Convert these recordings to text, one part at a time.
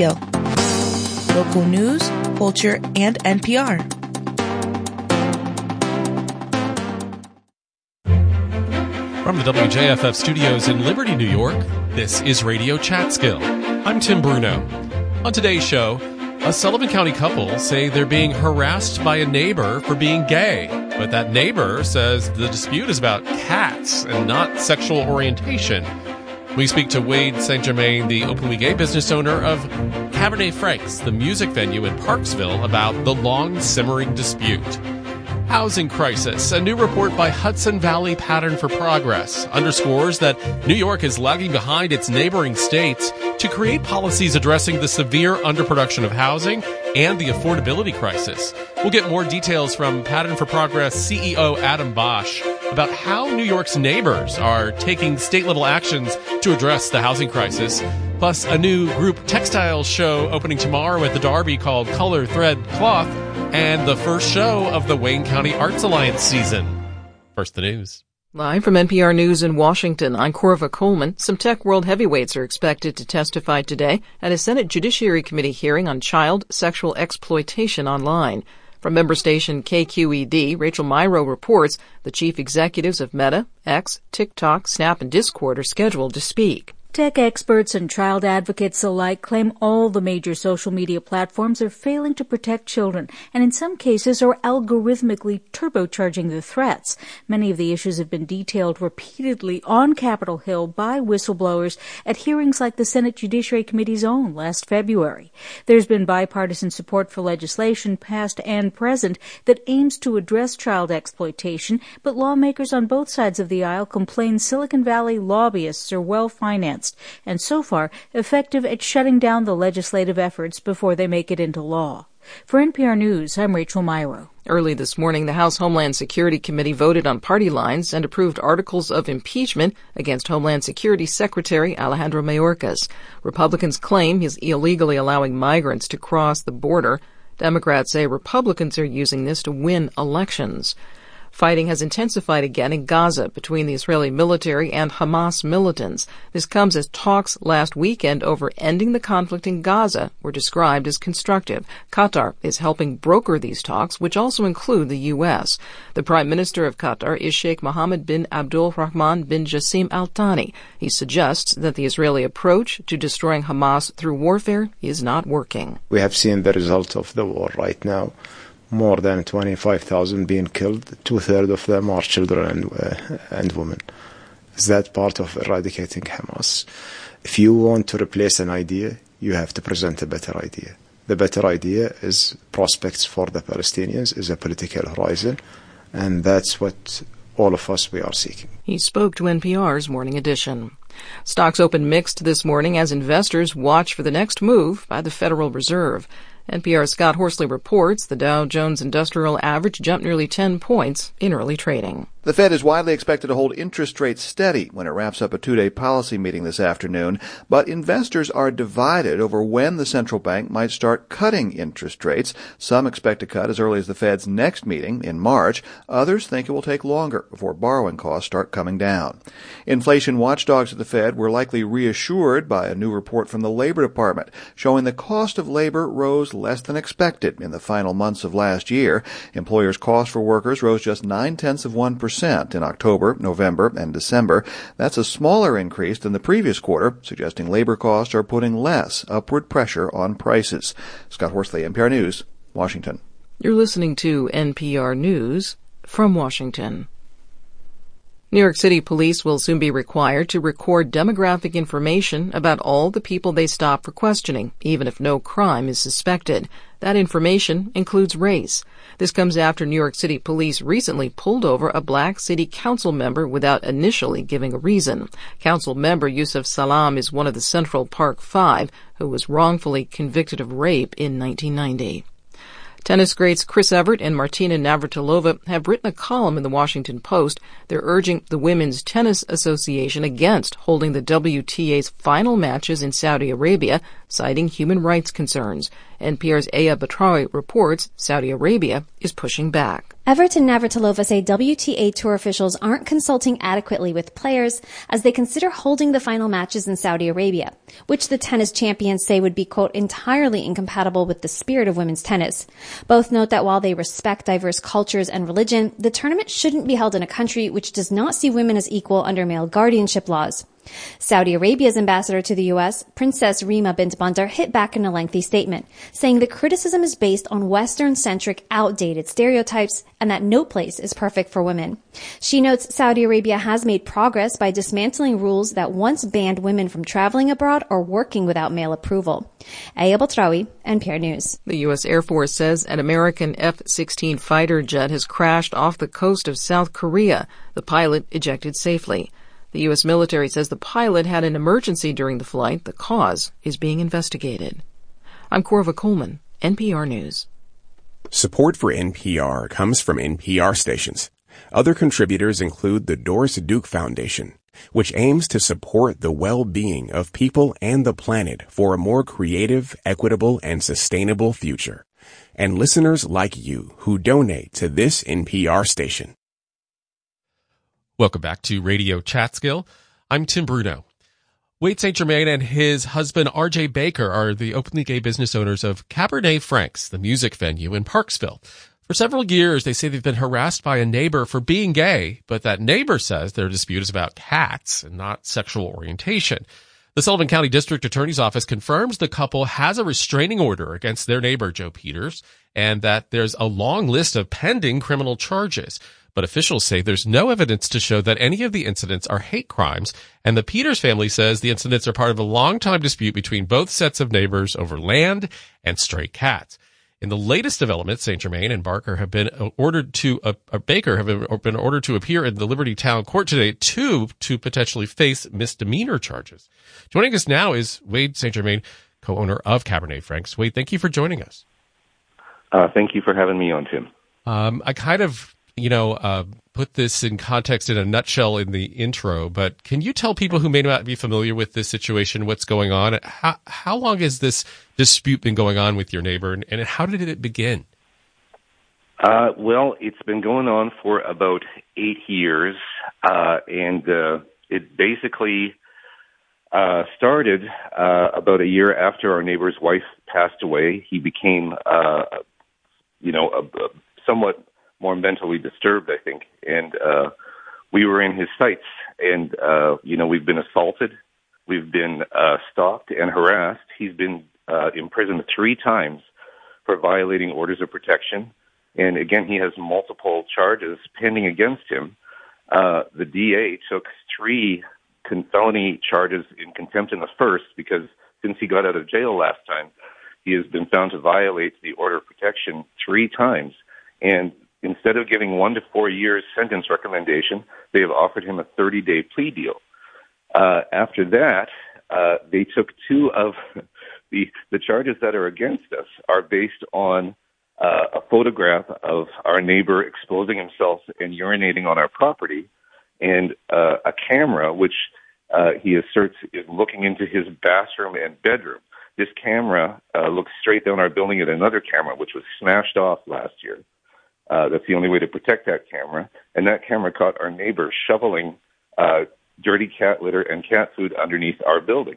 Local news, culture, and NPR. From the WJFF studios in Liberty, New York, this is Radio Chatskill. I'm Tim Bruno. On today's show, a Sullivan County couple say they're being harassed by a neighbor for being gay, but that neighbor says the dispute is about cats and not sexual orientation. We speak to Wade St. Germain, the openly gay business owner of Cabernet Franks, the music venue in Parksville, about the long simmering dispute. Housing crisis. A new report by Hudson Valley Pattern for Progress underscores that New York is lagging behind its neighboring states to create policies addressing the severe underproduction of housing and the affordability crisis. We'll get more details from Pattern for Progress CEO Adam Bosch about how New York's neighbors are taking state level actions to address the housing crisis. Plus, a new group textile show opening tomorrow at the Derby called Color Thread Cloth, and the first show of the Wayne County Arts Alliance season. First, the news. Live from NPR News in Washington, I'm Korva Coleman. Some tech world heavyweights are expected to testify today at a Senate Judiciary Committee hearing on child sexual exploitation online. From member station KQED, Rachel Myrow reports the chief executives of Meta, X, TikTok, Snap, and Discord are scheduled to speak. Tech experts and child advocates alike claim all the major social media platforms are failing to protect children and in some cases are algorithmically turbocharging the threats. Many of the issues have been detailed repeatedly on Capitol Hill by whistleblowers at hearings like the Senate Judiciary Committee's own last February. There's been bipartisan support for legislation past and present that aims to address child exploitation, but lawmakers on both sides of the aisle complain Silicon Valley lobbyists are well financed and so far effective at shutting down the legislative efforts before they make it into law. For NPR News, I'm Rachel Myrow. Early this morning, the House Homeland Security Committee voted on party lines and approved articles of impeachment against Homeland Security Secretary Alejandro Mayorkas. Republicans claim he's illegally allowing migrants to cross the border. Democrats say Republicans are using this to win elections. Fighting has intensified again in Gaza between the Israeli military and Hamas militants. This comes as talks last weekend over ending the conflict in Gaza were described as constructive. Qatar is helping broker these talks, which also include the U.S. The Prime Minister of Qatar is Sheikh Mohammed bin Abdul Rahman bin Jassim Al Thani. He suggests that the Israeli approach to destroying Hamas through warfare is not working. We have seen the result of the war right now more than 25,000 being killed. Two thirds of them are children and, uh, and women. Is that part of eradicating Hamas? If you want to replace an idea, you have to present a better idea. The better idea is prospects for the Palestinians, is a political horizon, and that's what all of us we are seeking. He spoke to NPR's Morning Edition. Stocks opened mixed this morning as investors watch for the next move by the Federal Reserve. NPR's Scott Horsley reports the Dow Jones Industrial Average jumped nearly 10 points in early trading. The Fed is widely expected to hold interest rates steady when it wraps up a two-day policy meeting this afternoon, but investors are divided over when the central bank might start cutting interest rates. Some expect to cut as early as the Fed's next meeting in March. Others think it will take longer before borrowing costs start coming down. Inflation watchdogs at the Fed were likely reassured by a new report from the Labor Department showing the cost of labor rose less than expected in the final months of last year. Employers' cost for workers rose just nine tenths of one percent in October, November, and December. That's a smaller increase than the previous quarter, suggesting labor costs are putting less upward pressure on prices. Scott Horsley, NPR News, Washington. You're listening to NPR News from Washington. New York City police will soon be required to record demographic information about all the people they stop for questioning, even if no crime is suspected. That information includes race. This comes after New York City police recently pulled over a black city council member without initially giving a reason. Council member Yusef Salaam is one of the Central Park Five who was wrongfully convicted of rape in 1990. Tennis greats Chris Evert and Martina Navratilova have written a column in the Washington Post. They're urging the Women's Tennis Association against holding the WTA's final matches in Saudi Arabia. citing human rights concerns. NPR's Aya Batrawi reports Saudi Arabia is pushing back. Evert and Navratilova say WTA Tour officials aren't consulting adequately with players as they consider holding the final matches in Saudi Arabia, which the tennis champions say would be, quote, entirely incompatible with the spirit of women's tennis. Both note that while they respect diverse cultures and religion, the tournament shouldn't be held in a country which does not see women as equal under male guardianship laws. Saudi Arabia's ambassador to the U.S., Princess Rima bint Bandar, hit back in a lengthy statement, saying the criticism is based on Western-centric, outdated stereotypes and that no place is perfect for women. She notes Saudi Arabia has made progress by dismantling rules that once banned women from traveling abroad or working without male approval. Aya Batrawi, NPR News. The U.S. Air Force says an American F-16 fighter jet has crashed off the coast of South Korea. The pilot ejected safely. The U.S. military says the pilot had an emergency during the flight. The cause is being investigated. I'm Korva Coleman, NPR News. Support for NPR comes from NPR stations. Other contributors include the Doris Duke Foundation, which aims to support the well-being of people and the planet for a more creative, equitable, and sustainable future. And listeners like you who donate to this NPR station. Welcome back to Radio Chatskill. I'm Tim Bruno. Wade St. Germain and his husband RJ Baker are the openly gay business owners of Cabernet Franks, the music venue in Parksville. For several years, they say they've been harassed by a neighbor for being gay, but that neighbor says their dispute is about cats and not sexual orientation. The Sullivan County District Attorney's Office confirms the couple has a restraining order against their neighbor, Joe Peters, and that there's a long list of pending criminal charges. But officials say there's no evidence to show that any of the incidents are hate crimes, and the Peters family says the incidents are part of a long-time dispute between both sets of neighbors over land and stray cats. In the latest development, St. Germain and Barker have been ordered to, uh, uh, Baker have been ordered to appear in the Liberty Town Court today, too, to potentially face misdemeanor charges. Joining us now is Wade St. Germain, co-owner of Cabernet Franks. Wade, thank you for joining us. Uh, thank you for having me on, Tim. Um, I kind of you know, uh, put this in context in a nutshell in the intro, but can you tell people who may not be familiar with this situation what's going on? How, how long has this dispute been going on with your neighbor, and, and how did it begin? Uh, well, it's been going on for about eight years, uh, and uh, it basically uh, started uh, about a year after our neighbor's wife passed away. He became, uh, you know, a, a somewhat more mentally disturbed, I think. And uh, we were in his sights, and uh, you know we've been assaulted, we've been uh, stalked and harassed. He's been uh, imprisoned three times for violating orders of protection, and again he has multiple charges pending against him. Uh, the DA took three felony charges in contempt in the first because since he got out of jail last time, he has been found to violate the order of protection three times. And Instead of giving one to four years sentence recommendation, they have offered him a 30 day plea deal. Uh, after that, uh, they took two of the, the charges that are against us are based on uh, a photograph of our neighbor exposing himself and urinating on our property and uh, a camera which uh, he asserts is looking into his bathroom and bedroom. This camera uh, looks straight down our building at another camera which was smashed off last year. Uh, that's the only way to protect that camera. And that camera caught our neighbor shoveling uh, dirty cat litter and cat food underneath our building.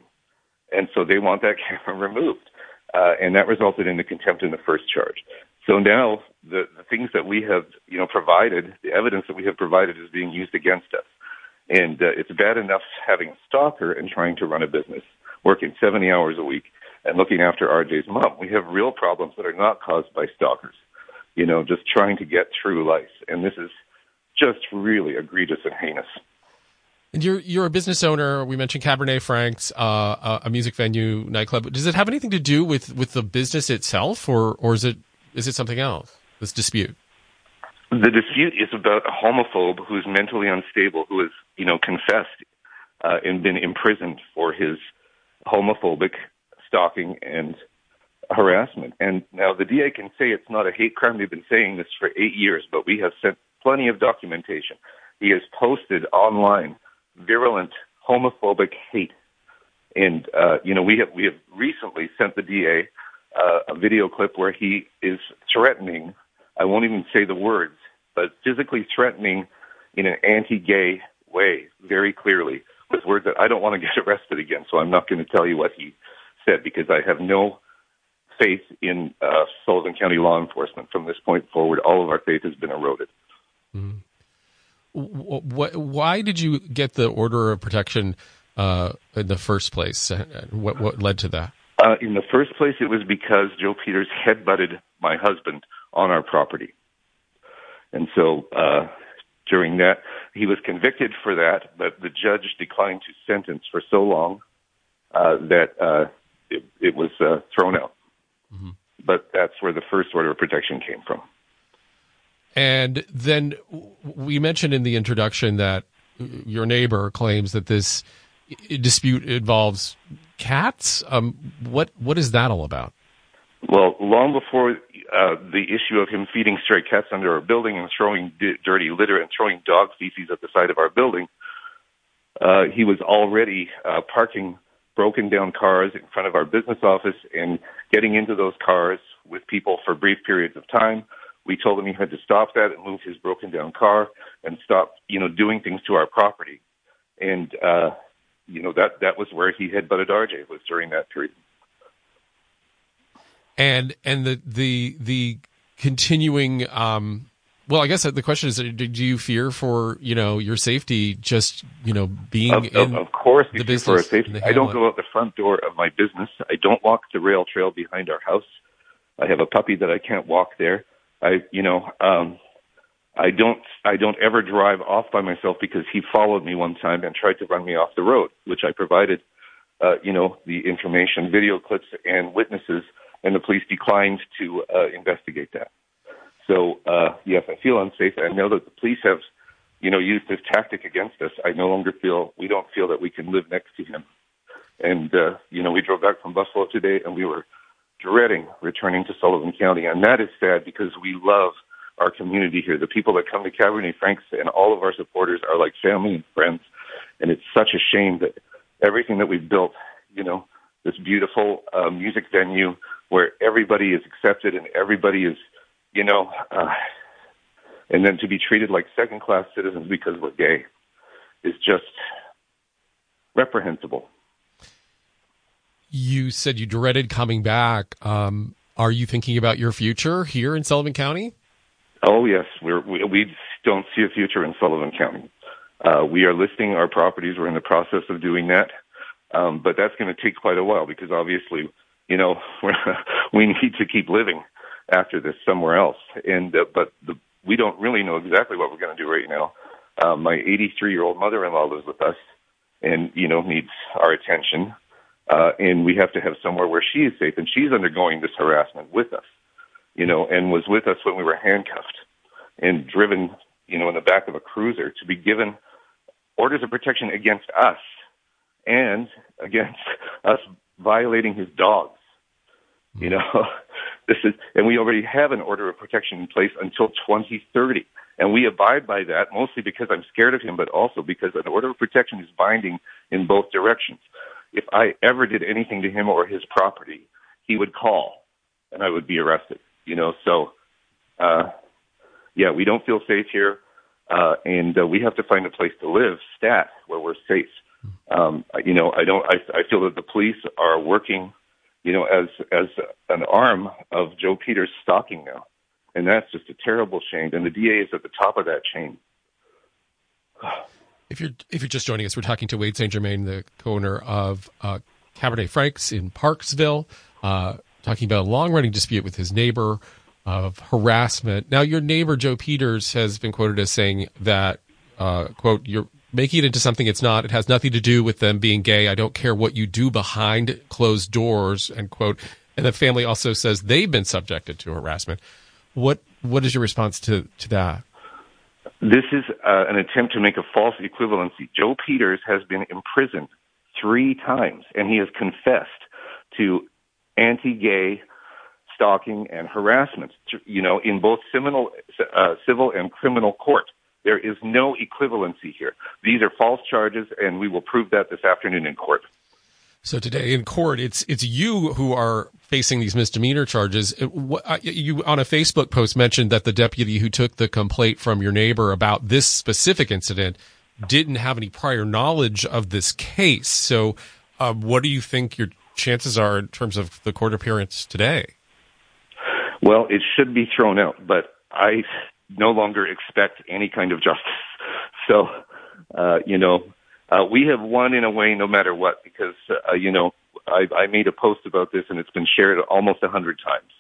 And so they want that camera removed. Uh, and that resulted in the contempt in the first charge. So now the, the things that we have, you know, provided, the evidence that we have provided is being used against us. And uh, it's bad enough having a stalker and trying to run a business, working 70 hours a week and looking after RJ's mom. We have real problems that are not caused by stalkers you know, just trying to get through life. And this is just really egregious and heinous. And you're you're a business owner. We mentioned Cabernet Franks, uh, a music venue, nightclub. Does it have anything to do with, with the business itself, or or is it is it something else? This dispute. The dispute is about a homophobe who's mentally unstable, who has you know confessed uh, and been imprisoned for his homophobic stalking and harassment. And now the DA can say it's not a hate crime. They've been saying this for eight years, but we have sent plenty of documentation. He has posted online virulent homophobic hate And uh, you know, we have we have recently sent the DA uh, a video clip where he is threatening. I won't even say the words, but physically threatening in an anti-gay way, very clearly, with words that I don't want to get arrested again. So I'm not going to tell you what he said because I have no faith in uh, Sullivan County law enforcement from this point forward. All of our faith has been eroded. Mm-hmm. What, why did you get the order of protection uh, in the first place? What, what led to that? Uh, in the first place, it was because Joe Peters headbutted my husband on our property. And so uh, during that, he was convicted for that, but the judge declined to sentence for so long uh, that uh, it, it was uh, thrown out. Mm-hmm. But that's where the first order of protection came from. And then we mentioned in the introduction that your neighbor claims that this dispute involves cats. Um, what what is that all about? Well, long before uh, the issue of him feeding stray cats under our building and throwing d- dirty litter and throwing dog feces at the side of our building, uh, he was already uh, parking broken down cars in front of our business office and getting into those cars with people for brief periods of time. We told him he had to stop that and move his broken down car and stop, you know, doing things to our property. And uh, you know that that was where he had butted RJ was during that period. And and the the the continuing um well, I guess the question is, do you fear for you know your safety? Just you know being of, in of course the business. Safety. I don't go out the front door of my business. I don't walk the rail trail behind our house. I have a puppy that I can't walk there. I you know um, I don't I don't ever drive off by myself because he followed me one time and tried to run me off the road, which I provided uh, you know the information, video clips, and witnesses, and the police declined to uh, investigate that. So uh, yes, I feel unsafe. I know that the police have you know used this tactic against us. I no longer feel we don't feel that we can live next to him. And uh, you know we drove back from Buffalo today, and we were dreading returning to Sullivan County, and that is sad because we love our community here. The people that come to Cabernet Franks and all of our supporters are like family and friends. And it's such a shame that everything that we've built, you know, this beautiful uh, music venue where everybody is accepted and everybody is, you know, uh, and then to be treated like second class citizens because we're gay is just reprehensible. You said you dreaded coming back. Um, are you thinking about your future here in Sullivan County? Oh yes, We're, we we don't see a future in Sullivan County. Uh, we are listing our properties. We're in the process of doing that, um, but that's going to take quite a while because obviously, you know, we need to keep living after this somewhere else. And uh, but the, we don't really know exactly what we're going to do right now. Uh, my 83 year old mother-in-law lives with us, and you know needs our attention. Uh, and we have to have somewhere where she is safe, and she's undergoing this harassment with us you know, and was with us when we were handcuffed and driven, you know, in the back of a cruiser to be given orders of protection against us and against us violating his dogs. You know, this is, and we already have an order of protection in place until 2030. And we abide by that mostly because I'm scared of him, but also because an order of protection is binding in both directions. If I ever did anything to him or his property, he would call and I would be arrested you know, so, uh, yeah, we don't feel safe here. Uh, and uh, we have to find a place to live, stat, where we're safe. Um, you know, I don't. I, I feel that the police are working, you know, as as an arm of Joe Peters' stalking now, and that's just a terrible shame. And the DA is at the top of that chain. if you're if you're just joining us, we're talking to Wade St. Germain, the co-owner of uh, Cabernet Franks in Parksville. Uh, talking about a long running dispute with his neighbor of harassment. Now, your neighbor, Joe Peters, has been quoted as saying that, uh, quote, you're making it into something it's not. It has nothing to do with them being gay. I don't care what you do behind closed doors, end quote. And the family also says they've been subjected to harassment. What What is your response to, to that? This is uh, an attempt to make a false equivalency. Joe Peters has been imprisoned three times, and he has confessed to anti-gay stalking and harassment, you know, in both uh, civil and criminal court. There is no equivalency here. These are false charges, and we will prove that this afternoon in court. So today in court, it's it's you who are facing these misdemeanor charges. Uh, you on a Facebook post mentioned that the deputy who took the complaint from your neighbor about this specific incident didn't have any prior knowledge of this case. So, uh, what do you think your chances are in terms of the court appearance today? Well, it should be thrown out, but I no longer expect any kind of justice. So, uh, you know, uh, we have won in a way no matter what because, uh, you know, I, I made a post about this and it's been shared almost a hundred times.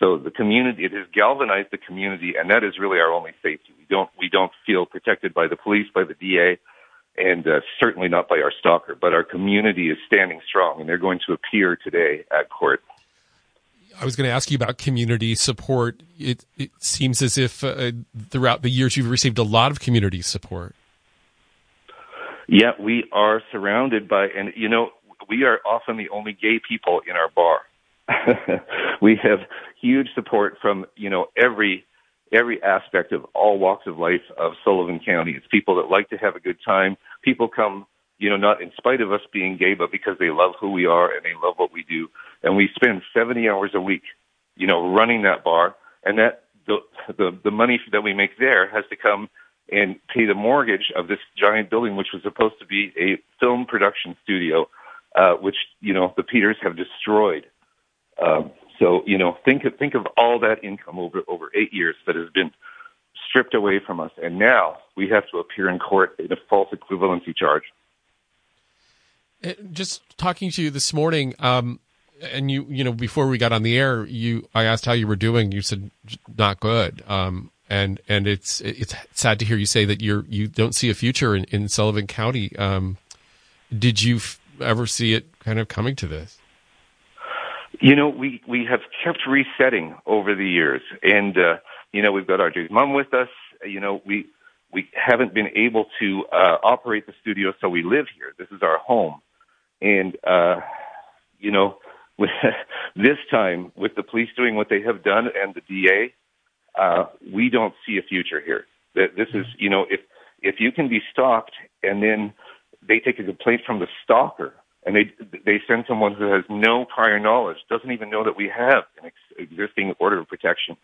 So the community, it has galvanized the community and that is really our only safety. We don't, we don't feel protected by the police, by the DA, and uh, certainly not by our stalker, but our community is standing strong and they're going to appear today at court. I was going to ask you about community support. It, it seems as if uh, throughout the years you've received a lot of community support. Yeah, we are surrounded by, and you know, we are often the only gay people in our bar. we have huge support from, you know, every every aspect of all walks of life of Sullivan County. It's people that like to have a good time. People come, you know, not in spite of us being gay, but because they love who we are and they love what we do. And we spend 70 hours a week, you know, running that bar. And that the the, the money that we make there has to come and pay the mortgage of this giant building, which was supposed to be a film production studio, uh, which you know the Peters have destroyed. Um, so you know, think of think of all that income over over eight years that has been stripped away from us, and now we have to appear in court in a false equivalency charge. Uh, just talking to you this morning, um, and you you know before we got on the air, you I asked how you were doing. You said not good. Um, and and it's it's sad to hear you say that you're you don't see a future in, in Sullivan County. Um, did you f- ever see it kind of coming to this? You know, we we have kept resetting over the years, and uh, you know we've got RJ's mom with us. You know, we we haven't been able to uh, operate the studio, so we live here. This is our home, and uh, you know, with, this time with the police doing what they have done and the DA uh, we don't see a future here. This is, you know, if if you can be stalked and then they take a complaint from the stalker and they they send someone who has no prior knowledge, doesn't even know that we have an ex- existing order of protection,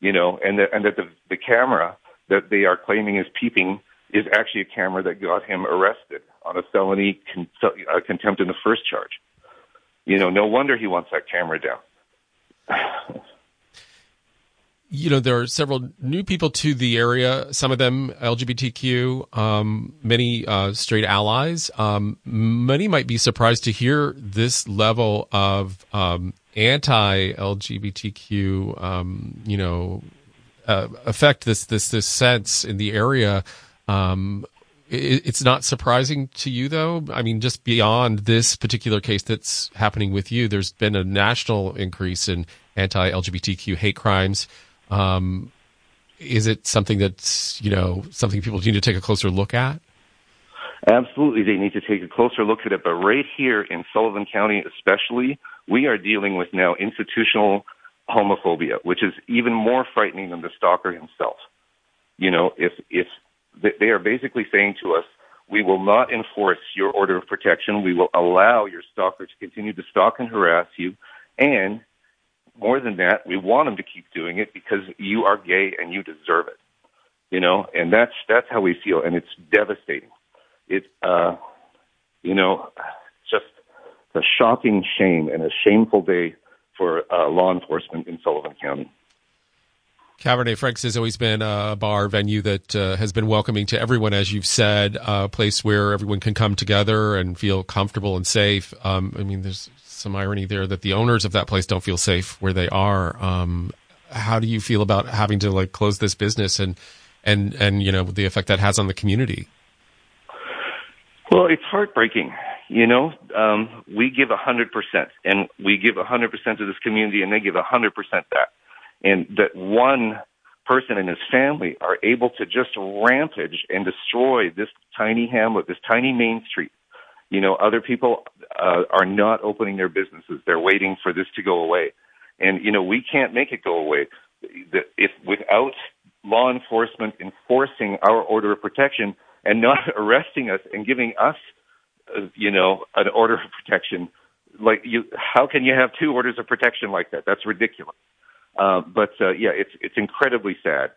you know, and that and that the the camera that they are claiming is peeping is actually a camera that got him arrested on a felony con- uh, contempt in the first charge. You know, no wonder he wants that camera down. you know, there are several new people to the area, some of them LGBTQ, um, many uh, straight allies. Um, many might be surprised to hear this level of um, anti LGBTQ, um, you know, uh, affect this, this, this sense in the area. Um, it, it's not surprising to you, though. I mean, just beyond this particular case that's happening with you, there's been a national increase in anti LGBTQ hate crimes. Um, is it something that's you know something people need to take a closer look at? Absolutely, they need to take a closer look at it. But right here in Sullivan County, especially, we are dealing with now institutional homophobia, which is even more frightening than the stalker himself. You know, if if they are basically saying to us, we will not enforce your order of protection. We will allow your stalker to continue to stalk and harass you, and more than that, we want them to keep doing it because you are gay and you deserve it. You know, and that's that's how we feel, and it's devastating. It, uh, you know, just a shocking shame and a shameful day for uh, law enforcement in Sullivan County. Cabernet Franks has always been a bar venue that uh, has been welcoming to everyone, as you've said, a place where everyone can come together and feel comfortable and safe. Um, I mean, there's some irony there that the owners of that place don't feel safe where they are. Um, how do you feel about having to like close this business and and and you know the effect that has on the community? Well, it's heartbreaking. You know, um, we give a hundred percent, and we give a hundred percent to this community, and they give a hundred percent back. And that one person and his family are able to just rampage and destroy this tiny hamlet, this tiny main street, you know, other people uh, are not opening their businesses. They're waiting for this to go away. And, you know, we can't make it go away. If without law enforcement enforcing our order of protection and not arresting us and giving us uh, you know, an order of protection. Like you, how can you have two orders of protection like that? That's ridiculous. Uh, but uh, yeah, it's it's incredibly sad.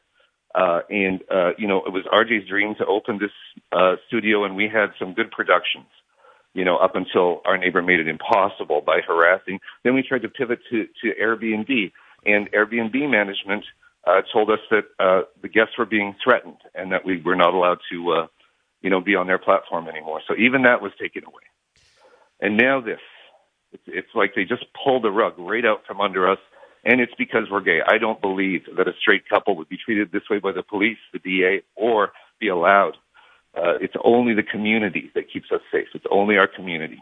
Uh, and uh, you know, it was RJ's dream to open this uh, studio, and we had some good productions. You know, up until our neighbor made it impossible by harassing. Then we tried to pivot to to Airbnb, and Airbnb management uh, told us that uh, the guests were being threatened and that we were not allowed to, uh, you know, be on their platform anymore. So even that was taken away. And now this, it's, it's like they just pulled the rug right out from under us and it's because we're gay. I don't believe that a straight couple would be treated this way by the police, the DA, or be allowed. Uh, it's only the community that keeps us safe. It's only our community.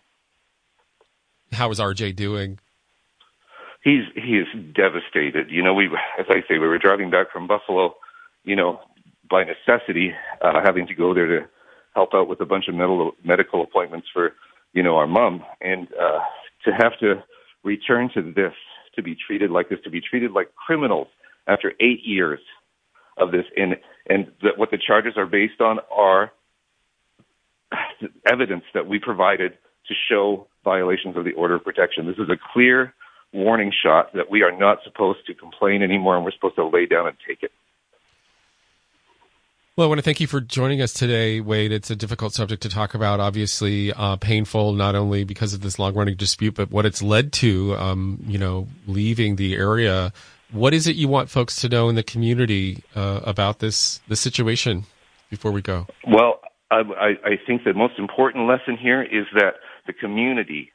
How is RJ doing? He's he is devastated. You know, we as I say, we were driving back from Buffalo. You know, by necessity, uh, having to go there to help out with a bunch of medical medical appointments for you know our mom, and uh, to have to return to this to be treated like this, to be treated like criminals after eight years of this. And, and the, what the charges are based on are evidence that we provided to show violations of the order of protection. This is a clear warning shot that we are not supposed to complain anymore and we're supposed to lay down and take it. Well, I want to thank you for joining us today, Wade. It's a difficult subject to talk about, obviously uh, painful, not only because of this long running dispute, but what it's led to, um, you know, leaving the area. What is it you want folks to know in the community uh, about this, this situation before we go? Well, I, I think the most important lesson here is that the community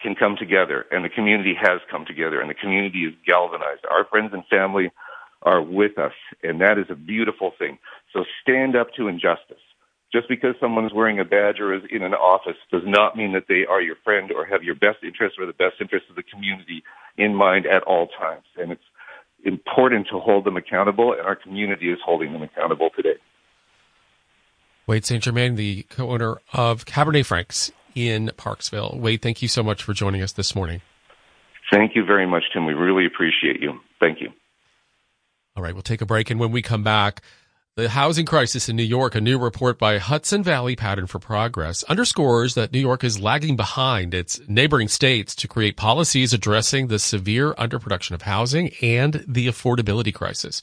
can come together, and the community has come together, and the community is galvanized. Our friends and family are with us, and that is a beautiful thing. So stand up to injustice. Just because someone's wearing a badge or is in an office does not mean that they are your friend or have your best interest or the best interest of the community in mind at all times. And it's important to hold them accountable, and our community is holding them accountable today. Wade St. Germain, the co owner of Cabernet Franks in Parksville. Wade, thank you so much for joining us this morning. Thank you very much, Tim. We really appreciate you. Thank you. All right, we'll take a break. And when we come back, the housing crisis in New York, a new report by Hudson Valley Pattern for Progress, underscores that New York is lagging behind its neighboring states to create policies addressing the severe underproduction of housing and the affordability crisis.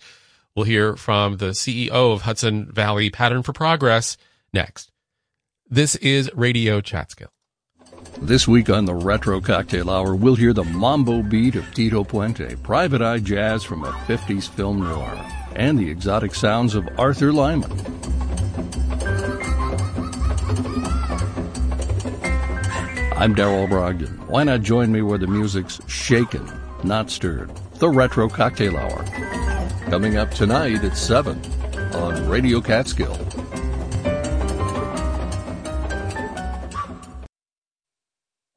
We'll hear from the CEO of Hudson Valley Pattern for Progress next. This is Radio Chatskill. This week on the Retro Cocktail Hour, we'll hear the mambo beat of Tito Puente, private eye jazz from a 50s film noir, and the exotic sounds of Arthur Lyman. I'm Darrell Brogdon. Why not join me where the music's shaken, not stirred? The Retro Cocktail Hour. Coming up tonight at 7 on Radio Catskill.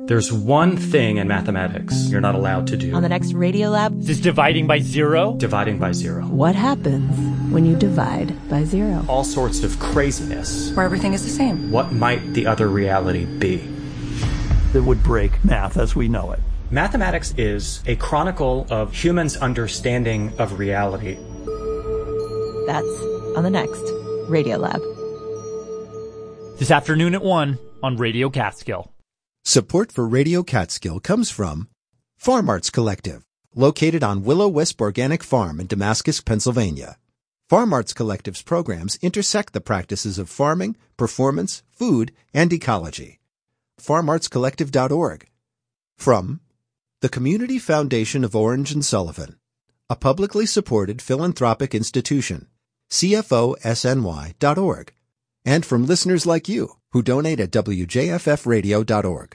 There's one thing in mathematics you're not allowed to do. On the next Radio Lab, is dividing by zero? Dividing by zero. What happens when you divide by zero? All sorts of craziness. Where everything is the same. What might the other reality be? That would break math as we know it. Mathematics is a chronicle of humans' understanding of reality. That's on the next Radio Lab. This afternoon at 1 on Radio Catskill. Support for Radio Catskill comes from Farm Arts Collective, located on Willow Wisp Organic Farm in Damascus, Pennsylvania. Farm Arts Collective's programs intersect the practices of farming, performance, food, and ecology. FarmArtsCollective.org. From the Community Foundation of Orange and Sullivan, a publicly supported philanthropic institution, CFOSNY.org and from listeners like you who donate at WJFFradio.org.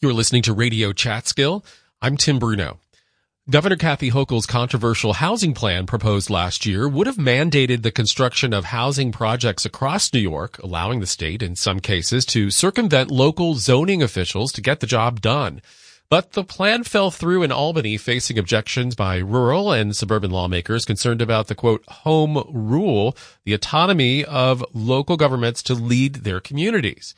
You're listening to Radio Chatskill. I'm Tim Bruno. Governor Kathy Hochul's controversial housing plan proposed last year would have mandated the construction of housing projects across New York, allowing the state, in some cases, to circumvent local zoning officials to get the job done. But the plan fell through in Albany, facing objections by rural and suburban lawmakers concerned about the quote, home rule, the autonomy of local governments to lead their communities.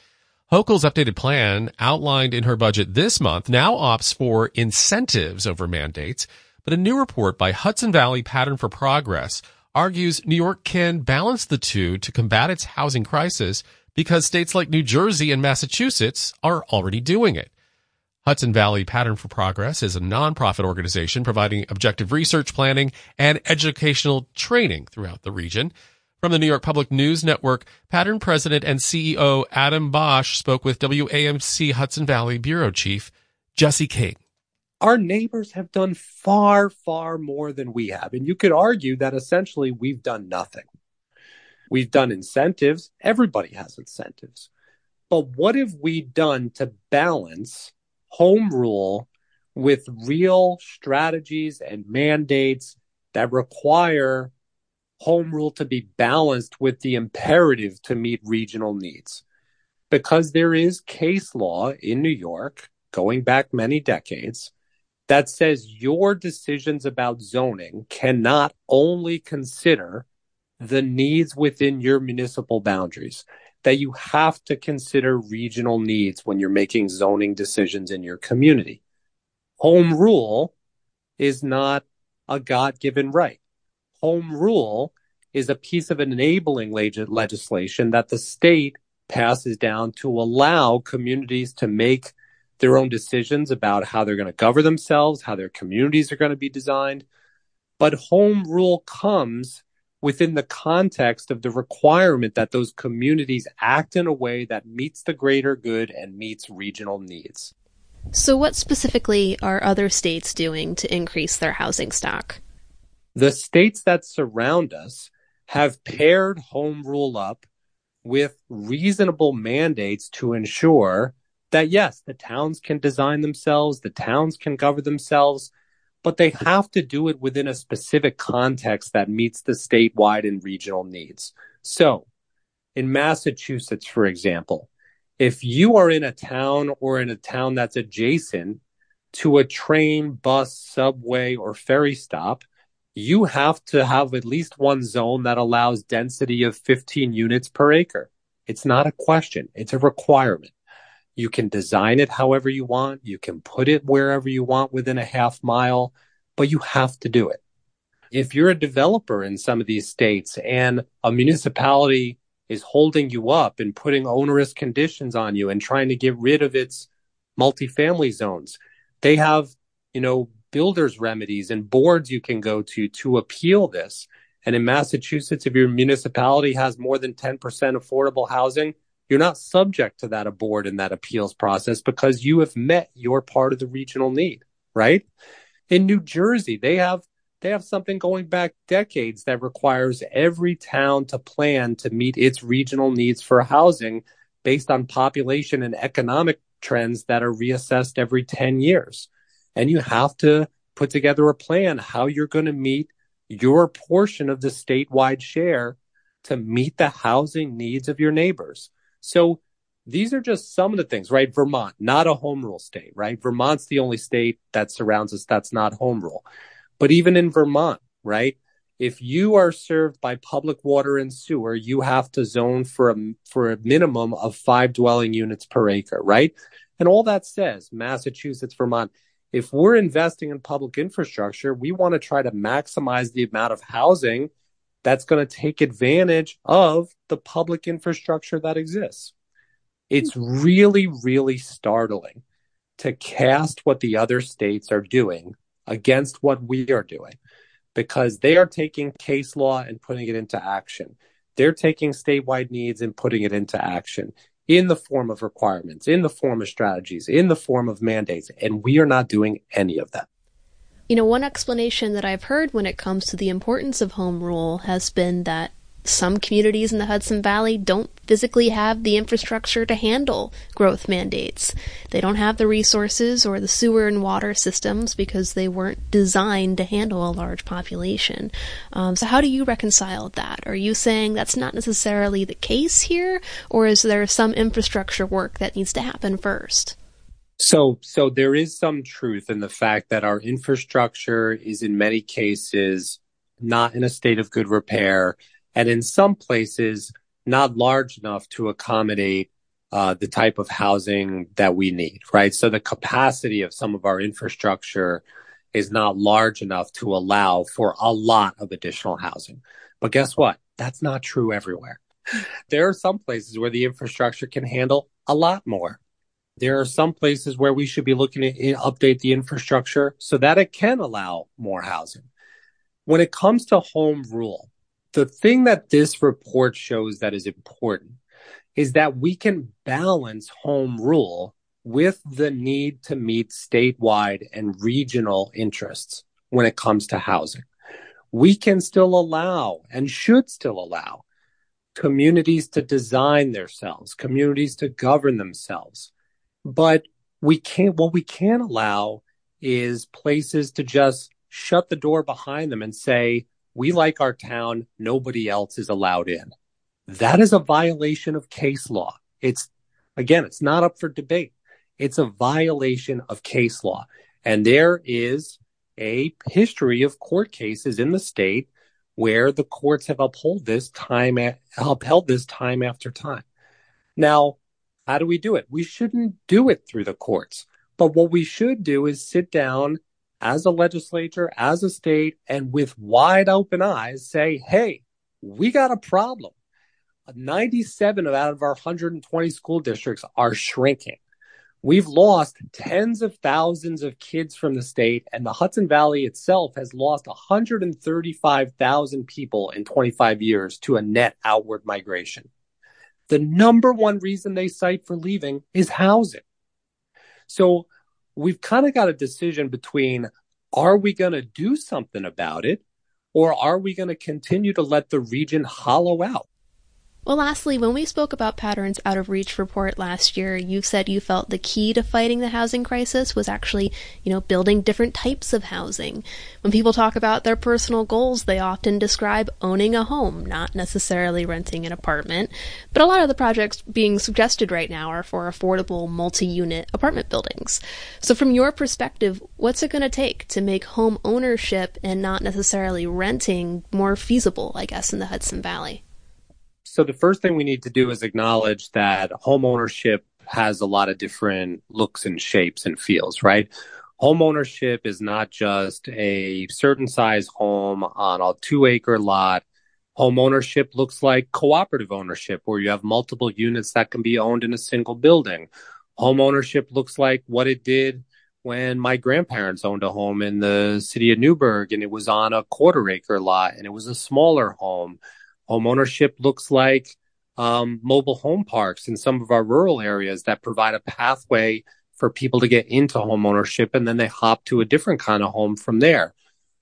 Hochul's updated plan, outlined in her budget this month, now opts for incentives over mandates, but a new report by Hudson Valley Pattern for Progress argues New York can balance the two to combat its housing crisis because states like New Jersey and Massachusetts are already doing it. Hudson Valley Pattern for Progress is a nonprofit organization providing objective research planning and educational training throughout the region. From the New York Public News Network, Pattern President and CEO Adam Bosch spoke with WAMC Hudson Valley Bureau Chief Jesse King. Our neighbors have done far, far more than we have. And you could argue that essentially we've done nothing. We've done incentives. Everybody has incentives. But what have we done to balance home rule with real strategies and mandates that require home rule to be balanced with the imperative to meet regional needs. Because there is case law in New York going back many decades that says your decisions about zoning cannot only consider the needs within your municipal boundaries, that you have to consider regional needs when you're making zoning decisions in your community. Home rule is not a God given right home rule is a piece of enabling legislation that the state passes down to allow communities to make their own decisions about how they're going to govern themselves, how their communities are going to be designed. But home rule comes within the context of the requirement that those communities act in a way that meets the greater good and meets regional needs. So, what specifically are other states doing to increase their housing stock? The states that surround us have paired home rule up with reasonable mandates to ensure that yes, the towns can design themselves, the towns can govern themselves, but they have to do it within a specific context that meets the statewide and regional needs. So, in Massachusetts, for example, if you are in a town or in a town that's adjacent to a train, bus, subway, or ferry stop, you have to have at least one zone that allows density of 15 units per acre. It's not a question. It's a requirement. You can design it however you want. You can put it wherever you want within a half mile, but you have to do it. If you're a developer in some of these states and a municipality is holding you up and putting onerous conditions on you and trying to get rid of its multifamily zones, they have, you know, builders remedies and boards you can go to to appeal this. And in Massachusetts, if your municipality has more than 10% affordable housing, you're not subject to that board and that appeals process because you have met your part of the regional need, right? In New Jersey, they have they have something going back decades that requires every town to plan to meet its regional needs for housing based on population and economic trends that are reassessed every 10 years and you have to put together a plan how you're going to meet your portion of the statewide share to meet the housing needs of your neighbors. So these are just some of the things, right? Vermont, not a home rule state, right? Vermont's the only state that surrounds us that's not home rule. But even in Vermont, right? If you are served by public water and sewer, you have to zone for a, for a minimum of five dwelling units per acre, right? And all that says Massachusetts, Vermont, if we're investing in public infrastructure, we want to try to maximize the amount of housing that's going to take advantage of the public infrastructure that exists. It's really, really startling to cast what the other states are doing against what we are doing because they are taking case law and putting it into action. They're taking statewide needs and putting it into action in the form of requirements, in the form of strategies, in the form of mandates, and we are not doing any of that. You know, one explanation that I've heard when it comes to the importance of home rule has been that some communities in the Hudson Valley don't physically have the infrastructure to handle growth mandates. They don't have the resources or the sewer and water systems because they weren't designed to handle a large population. Um, so, how do you reconcile that? Are you saying that's not necessarily the case here, or is there some infrastructure work that needs to happen first? So, so there is some truth in the fact that our infrastructure is in many cases not in a state of good repair and in some places not large enough to accommodate uh, the type of housing that we need, right? So the capacity of some of our infrastructure is not large enough to allow for a lot of additional housing. But guess what? That's not true everywhere. there are some places where the infrastructure can handle a lot more. There are some places where we should be looking to eh, update the infrastructure so that it can allow more housing. When it comes to home rule, the thing that this report shows that is important is that we can balance home rule with the need to meet statewide and regional interests when it comes to housing. We can still allow and should still allow communities to design themselves, communities to govern themselves. But we can't, what we can't allow is places to just shut the door behind them and say, we like our town, nobody else is allowed in. That is a violation of case law. It's, again, it's not up for debate. It's a violation of case law. And there is a history of court cases in the state where the courts have upheld this time, upheld this time after time. Now, how do we do it? We shouldn't do it through the courts. But what we should do is sit down as a legislature, as a state, and with wide open eyes say, hey, we got a problem. 97 out of our 120 school districts are shrinking. We've lost tens of thousands of kids from the state, and the Hudson Valley itself has lost 135,000 people in 25 years to a net outward migration. The number one reason they cite for leaving is housing. So we've kind of got a decision between are we going to do something about it or are we going to continue to let the region hollow out? Well, lastly, when we spoke about Pattern's Out of Reach report last year, you said you felt the key to fighting the housing crisis was actually, you know, building different types of housing. When people talk about their personal goals, they often describe owning a home, not necessarily renting an apartment. But a lot of the projects being suggested right now are for affordable multi-unit apartment buildings. So from your perspective, what's it going to take to make home ownership and not necessarily renting more feasible, I guess, in the Hudson Valley? So the first thing we need to do is acknowledge that home ownership has a lot of different looks and shapes and feels, right? Home ownership is not just a certain size home on a two acre lot. Home ownership looks like cooperative ownership where you have multiple units that can be owned in a single building. Home ownership looks like what it did when my grandparents owned a home in the city of Newburgh and it was on a quarter acre lot and it was a smaller home. Home ownership looks like um, mobile home parks in some of our rural areas that provide a pathway for people to get into homeownership and then they hop to a different kind of home from there.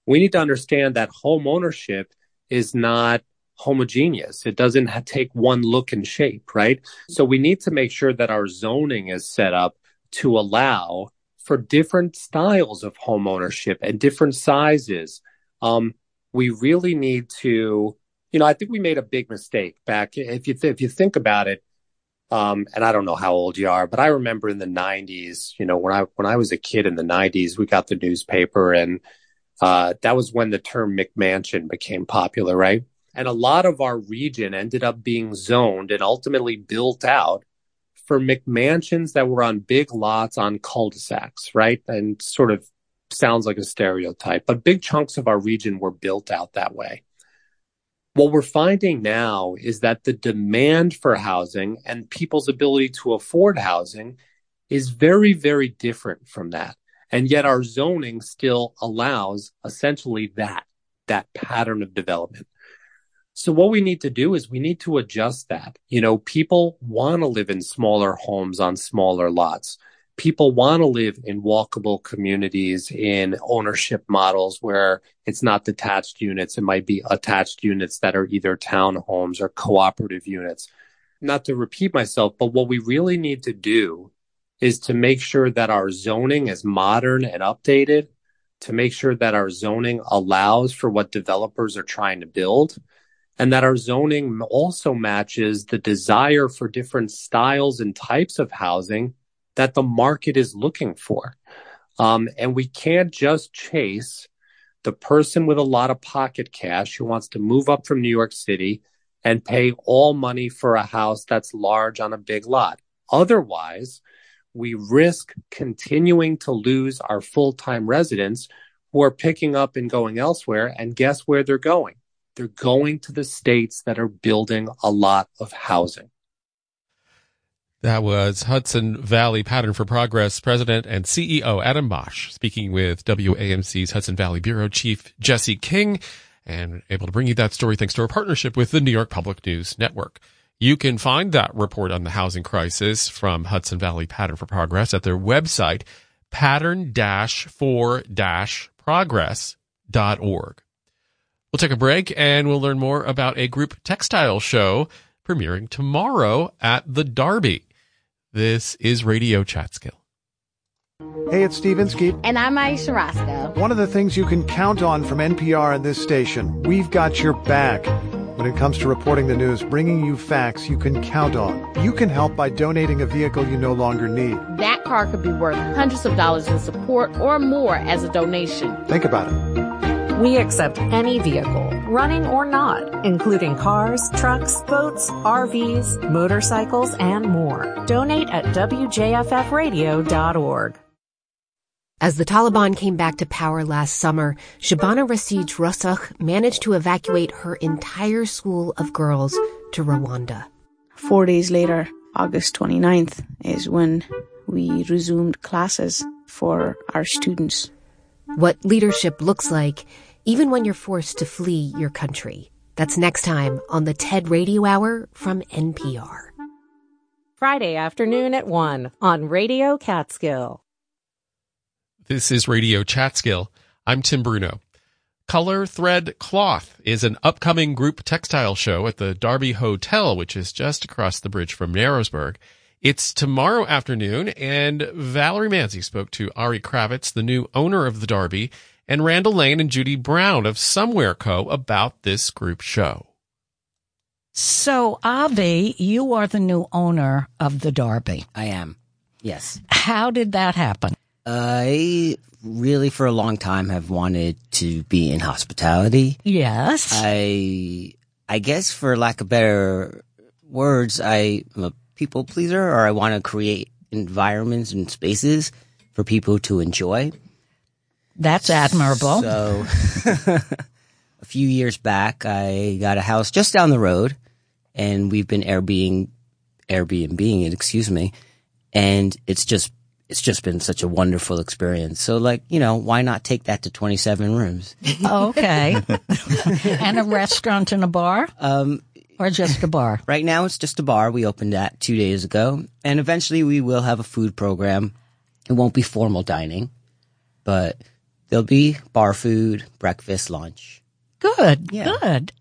We need to understand that homeownership is not homogeneous. It doesn't take one look and shape, right? So we need to make sure that our zoning is set up to allow for different styles of homeownership and different sizes. Um, we really need to you know, I think we made a big mistake back. If you th- if you think about it, um, and I don't know how old you are, but I remember in the '90s, you know, when I when I was a kid in the '90s, we got the newspaper, and uh, that was when the term McMansion became popular, right? And a lot of our region ended up being zoned and ultimately built out for McMansions that were on big lots on cul-de-sacs, right? And sort of sounds like a stereotype, but big chunks of our region were built out that way. What we're finding now is that the demand for housing and people's ability to afford housing is very, very different from that. And yet our zoning still allows essentially that, that pattern of development. So what we need to do is we need to adjust that. You know, people want to live in smaller homes on smaller lots people want to live in walkable communities in ownership models where it's not detached units. It might be attached units that are either townhomes or cooperative units. Not to repeat myself, but what we really need to do is to make sure that our zoning is modern and updated, to make sure that our zoning allows for what developers are trying to build, and that our zoning also matches the desire for different styles and types of housing that the market is looking for. Um, and we can't just chase the person with a lot of pocket cash who wants to move up from New York City and pay all money for a house that's large on a big lot. Otherwise, we risk continuing to lose our full-time residents who are picking up and going elsewhere. And guess where they're going? They're going to the states that are building a lot of housing. That was Hudson Valley Pattern for Progress President and CEO Adam Bosch speaking with WAMC's Hudson Valley Bureau Chief Jesse King and able to bring you that story thanks to our partnership with the New York Public News Network. You can find that report on the housing crisis from Hudson Valley Pattern for Progress at their website, pattern-for-progress.org. We'll take a break and we'll learn more about a group textile show premiering tomorrow at the Darby. This is Radio Chatskill. Hey, it's Steve Inskeep. And I'm Ayesha Rascoe. One of the things you can count on from NPR and this station, we've got your back. When it comes to reporting the news, bringing you facts you can count on. You can help by donating a vehicle you no longer need. That car could be worth hundreds of dollars in support or more as a donation. Think about it. We accept any vehicle, running or not, including cars, trucks, boats, RVs, motorcycles, and more. Donate at WJFFradio.org. As the Taliban came back to power last summer, Shabana Basij Rasikh managed to evacuate her entire school of girls to Rwanda. Four days later, August 29th, is when we resumed classes for our students. What leadership looks like even when you're forced to flee your country. That's next time on the TED Radio Hour from NPR. Friday afternoon at 1 on Radio Catskill. This is Radio Chatskill. I'm Tim Bruno. Color Thread Cloth is an upcoming group textile show at the Darby Hotel, which is just across the bridge from Narrowsburg. It's tomorrow afternoon, and Valerie Manzi spoke to Ari Kravitz, the new owner of the Derby, and Randall Lane and Judy Brown of Somewhere Co. about this group show. So, Avi, you are the new owner of the Derby. I am. Yes. How did that happen? I really, for a long time, have wanted to be in hospitality. Yes. I, I guess, for lack of better words, I am a people pleaser, or I want to create environments and spaces for people to enjoy. That's admirable. So, a few years back, I got a house just down the road, and we've been Airbnb, Airbnb it, excuse me, and it's just it's just been such a wonderful experience. So, like, you know, why not take that to 27 rooms? okay. and a restaurant and a bar? Um, or just a bar? Right now, it's just a bar. We opened that two days ago. And eventually, we will have a food program. It won't be formal dining, but there'll be bar food, breakfast, lunch. Good, yeah. good.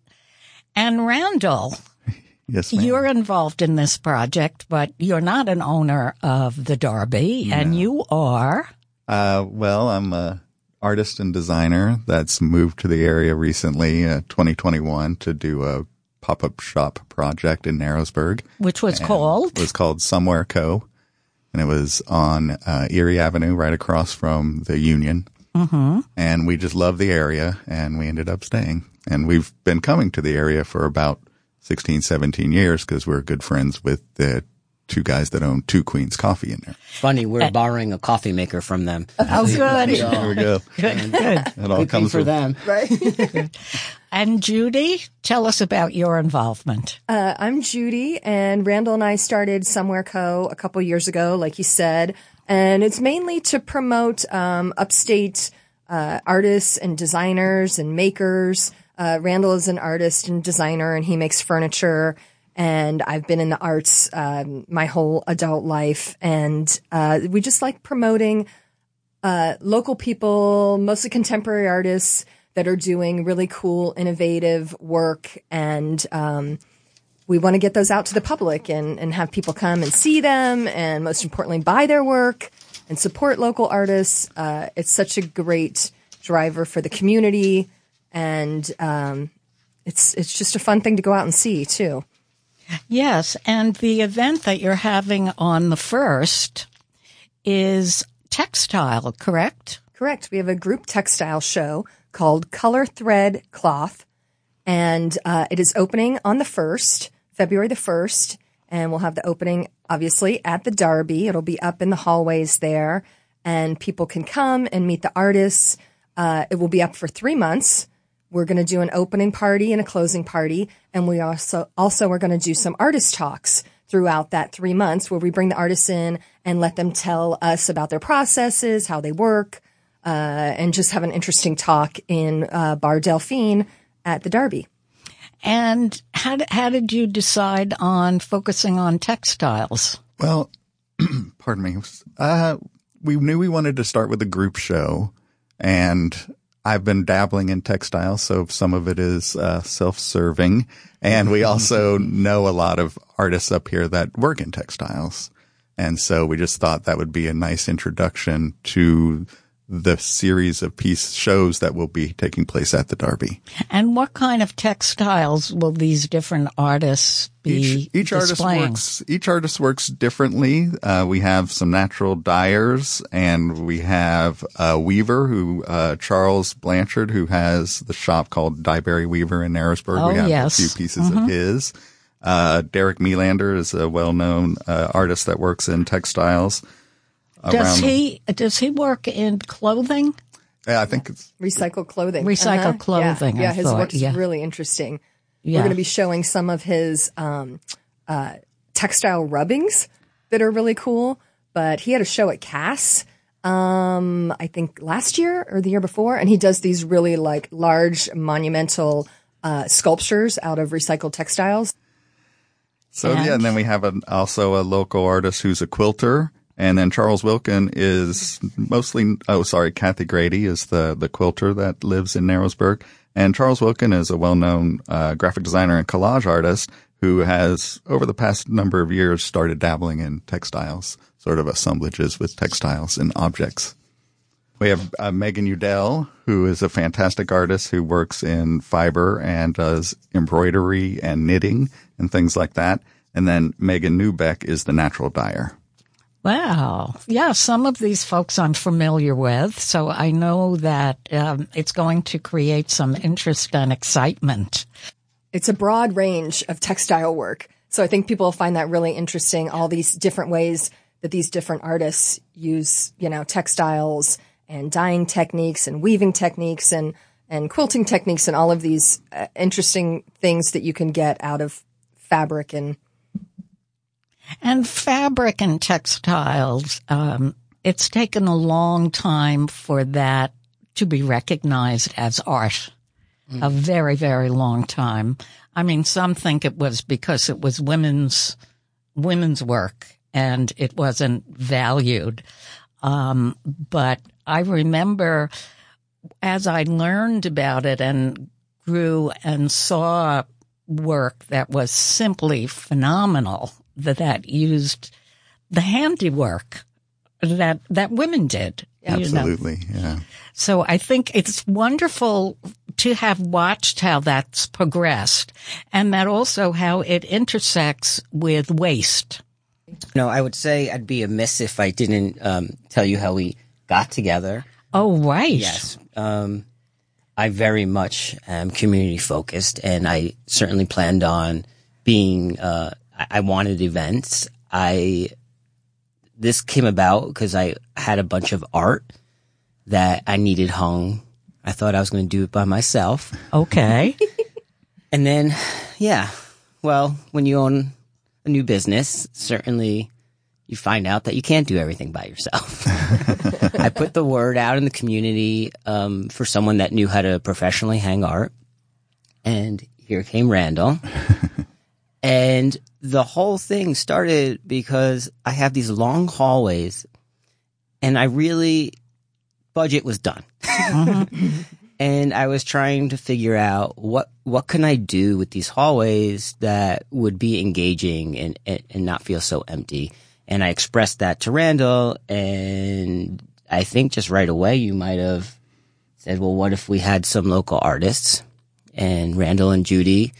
And Randall, Yes, ma'am. You're involved in this project, but you're not an owner of the Darby, No. and you are. Uh, well, I'm a artist and designer that's moved to the area recently, uh, 2021, to do a pop-up shop project in Narrowsburg. Which was called? Was called Somewhere Co. And it was on uh, Erie Avenue, right across from the Union. Mm-hmm. And we just loved the area, and we ended up staying. And we've been coming to the area for about 16, 17 years because we're good friends with the two guys that own Two Queens Coffee in there. Funny, we're borrowing a coffee maker from them. Oh, good. There we go. Good, good. It all Good comes for with- them. Right. and Judy, tell us about your involvement. Uh, I'm Judy, and Randall and I started Somewhere Co. a couple years ago, like you said, and it's mainly to promote um, upstate uh, artists and designers and makers. Uh, Randall is an artist and designer, and he makes furniture. And I've been in the arts um, my whole adult life, and uh, we just like promoting uh, local people, mostly contemporary artists that are doing really cool, innovative work. And um, we want to get those out to the public and, and have people come and see them and most importantly, buy their work and support local artists. Uh, it's such a great driver for the community. And um, it's, it's just a fun thing to go out and see, too. Yes, and the event that you're having on the first is textile, correct? Correct. We have a group textile show called Color Thread Cloth, and uh, it is opening on the first, February the first, and we'll have the opening obviously at the Derby. It'll be up in the hallways there, and people can come and meet the artists. Uh, it will be up for three months. We're going to do an opening party and a closing party. And we also, also are going to do some artist talks throughout that three months where we bring the artists in and let them tell us about their processes, how they work, and just have an interesting talk in uh, Bar Delphine at the Derby. And how did, how did you decide on focusing on textiles? Well, pardon me. Uh, we knew we wanted to start with a group show, and I've been dabbling in textiles, so some of it is uh, self-serving, and we also know a lot of artists up here that work in textiles, and so we just thought that would be a nice introduction to the series of piece shows that will be taking place at the Derby. And what kind of textiles will these different artists be each, each artist displaying? works each artist works differently. Uh, we have some natural dyers, and we have a weaver who uh, Charles Blanchard, who has the shop called Dyeberry Weaver in Narrowsburg. Oh, we have yes. a few pieces Mhm. of his. Uh, Derick Melander is a well-known uh, artist that works in textiles. Does around- he does he work in clothing? Yeah, I think it's Recycled clothing. Recycled Uh-huh. clothing, Yeah, yeah his thought, work is yeah. really interesting. Yeah. We're going to be showing some of his um, uh, textile rubbings that are really cool. But he had a show at Cass, um, I think last year or the year before, and he does these really like large monumental uh, sculptures out of recycled textiles. So yeah, and then we have an, also a local artist who's a quilter, and then Charles Wilkin is mostly. Oh, sorry, Kathy Grady is the the quilter that lives in Narrowsburg, and Charles Wilkin is a well-known uh, graphic designer and collage artist who has, over the past number of years, started dabbling in textiles, sort of assemblages with textiles and objects. We have uh, Megan Udell, who is a fantastic artist who works in fiber and does embroidery and knitting and things like that. And then Megan Newbeck is the natural dyer. Wow. Yeah, some of these folks I'm familiar with, so I know that um, it's going to create some interest and excitement. It's a broad range of textile work. So I think people will find that really interesting. All these different ways that these different artists use, you know, textiles and dyeing techniques and weaving techniques and, and quilting techniques and all of these uh, interesting things that you can get out of fabric and And fabric and textiles, um, it's taken a long time for that to be recognized as art. A very, very long time. I mean, some think it was because it was women's, women's work and it wasn't valued. Um, but I remember as I learned about it and grew and saw work that was simply phenomenal that, that used the handiwork that that women did. you know. Absolutely, yeah. So I think it's wonderful to have watched how that's progressed and that also how it intersects with waste. No, I would say I'd be amiss if I didn't um, tell you how we got together. Oh, right. Yes. Um, I very much am community focused, and I certainly planned on being. Uh, I, wanted events. I this came about because I had a bunch of art that I needed hung. I thought I was going to do it by myself. Okay. and then, yeah, well, when you own a new business, certainly you find out that you can't do everything by yourself. I put the word out in the community um, for someone that knew how to professionally hang art, and here came Randall. and the whole thing started because I have these long hallways, and I really budget was done. and I was trying to figure out what what can I do with these hallways that would be engaging and, and, and not feel so empty. And I expressed that to Randall, and I think just right away you might have said, "Well, what if we had some local artists?" And Randall and Judy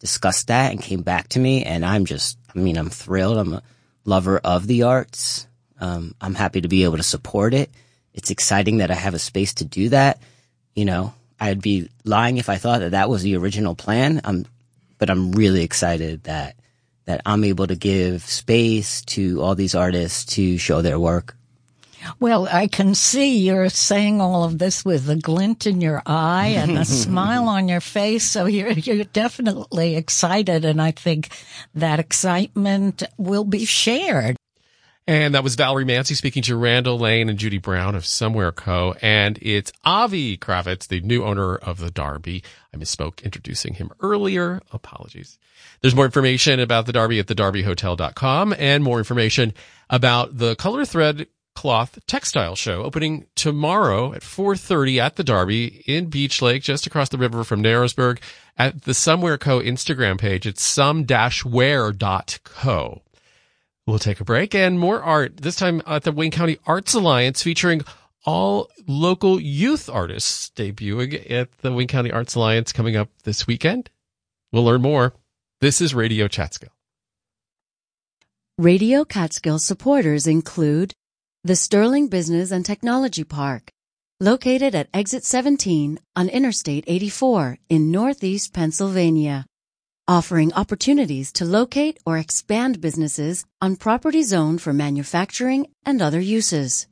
discussed that and came back to me, and I'm just, I mean, I'm thrilled. I'm a lover of the arts. Um, I'm happy to be able to support it. It's exciting that I have a space to do that. You know, I'd be lying if I thought that that was the original plan. I'm, but I'm really excited that that I'm able to give space to all these artists to show their work. Well, I can see you're saying all of this with a glint in your eye and a smile on your face. So you're, you're definitely excited. And I think that excitement will be shared. And that was Valerie Mancy speaking to Randall Lane and Judy Brown of Somewhere Co. And it's Avi Kravitz, the new owner of the Darby. I misspoke introducing him earlier. Apologies. There's more information about the Darby at thedarbyhotel.com and more information about the Color Thread cloth textile show opening tomorrow at 4.30 at the Derby in Beach Lake, just across the river from Narrowsburg at the Somewhere Co. Instagram page. It's some-where.co. We'll take a break and more art, this time at the Wayne County Arts Alliance featuring all local youth artists debuting at the Wayne County Arts Alliance coming up this weekend. We'll learn more. This is Radio Catskill. Radio Catskill supporters include the Sterling Business and Technology Park, located at Exit 17 on Interstate 84 in Northeast Pennsylvania, offering opportunities to locate or expand businesses on property zoned for manufacturing and other uses.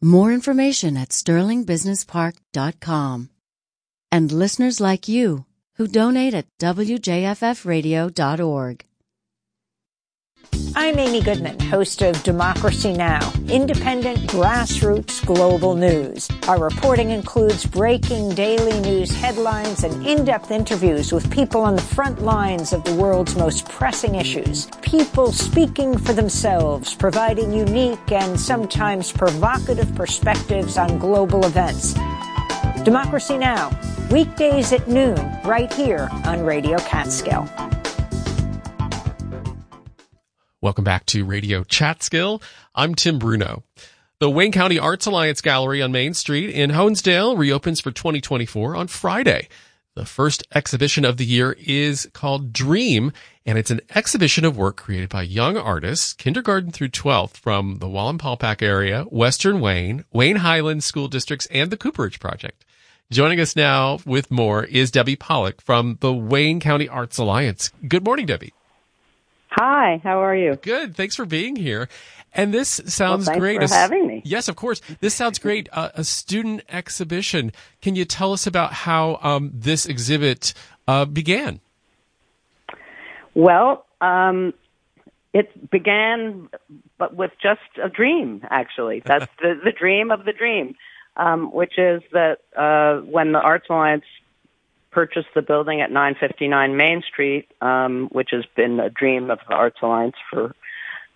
More information at sterlingbusinesspark.com. And listeners like you who donate at wjffradio.org. I'm Amy Goodman, host of Democracy Now!, independent grassroots global news. Our reporting includes breaking daily news headlines and in-depth interviews with people on the front lines of the world's most pressing issues. People speaking for themselves, providing unique and sometimes provocative perspectives on global events. Democracy Now!, weekdays at noon, right here on Radio Catskill. Welcome back to Radio Chatskill. I'm Tim Bruno. The Wayne County Arts Alliance Gallery on Main Street in Honesdale reopens for 2024 on Friday. The first exhibition of the year is called Dream, and it's an exhibition of work created by young artists, kindergarten through 12th, from the Wallenpaupack area, Western Wayne, Wayne Highlands School Districts, and the Cooperage Project. Joining us now with more is Debbie Pollock from the Wayne County Arts Alliance. Good morning, Debbie. Hi, how are you? Good. Thanks for being here. And this sounds well, great. for having me. Yes, of course. This sounds great. Uh, a student exhibition. Can you tell us about how um, this exhibit uh, began? Well, um, it began, but with just a dream. Actually, that's the, the dream of the dream, um, which is that uh, when the Arts Alliance purchased the building at 959 Main Street, um, which has been a dream of the Arts Alliance for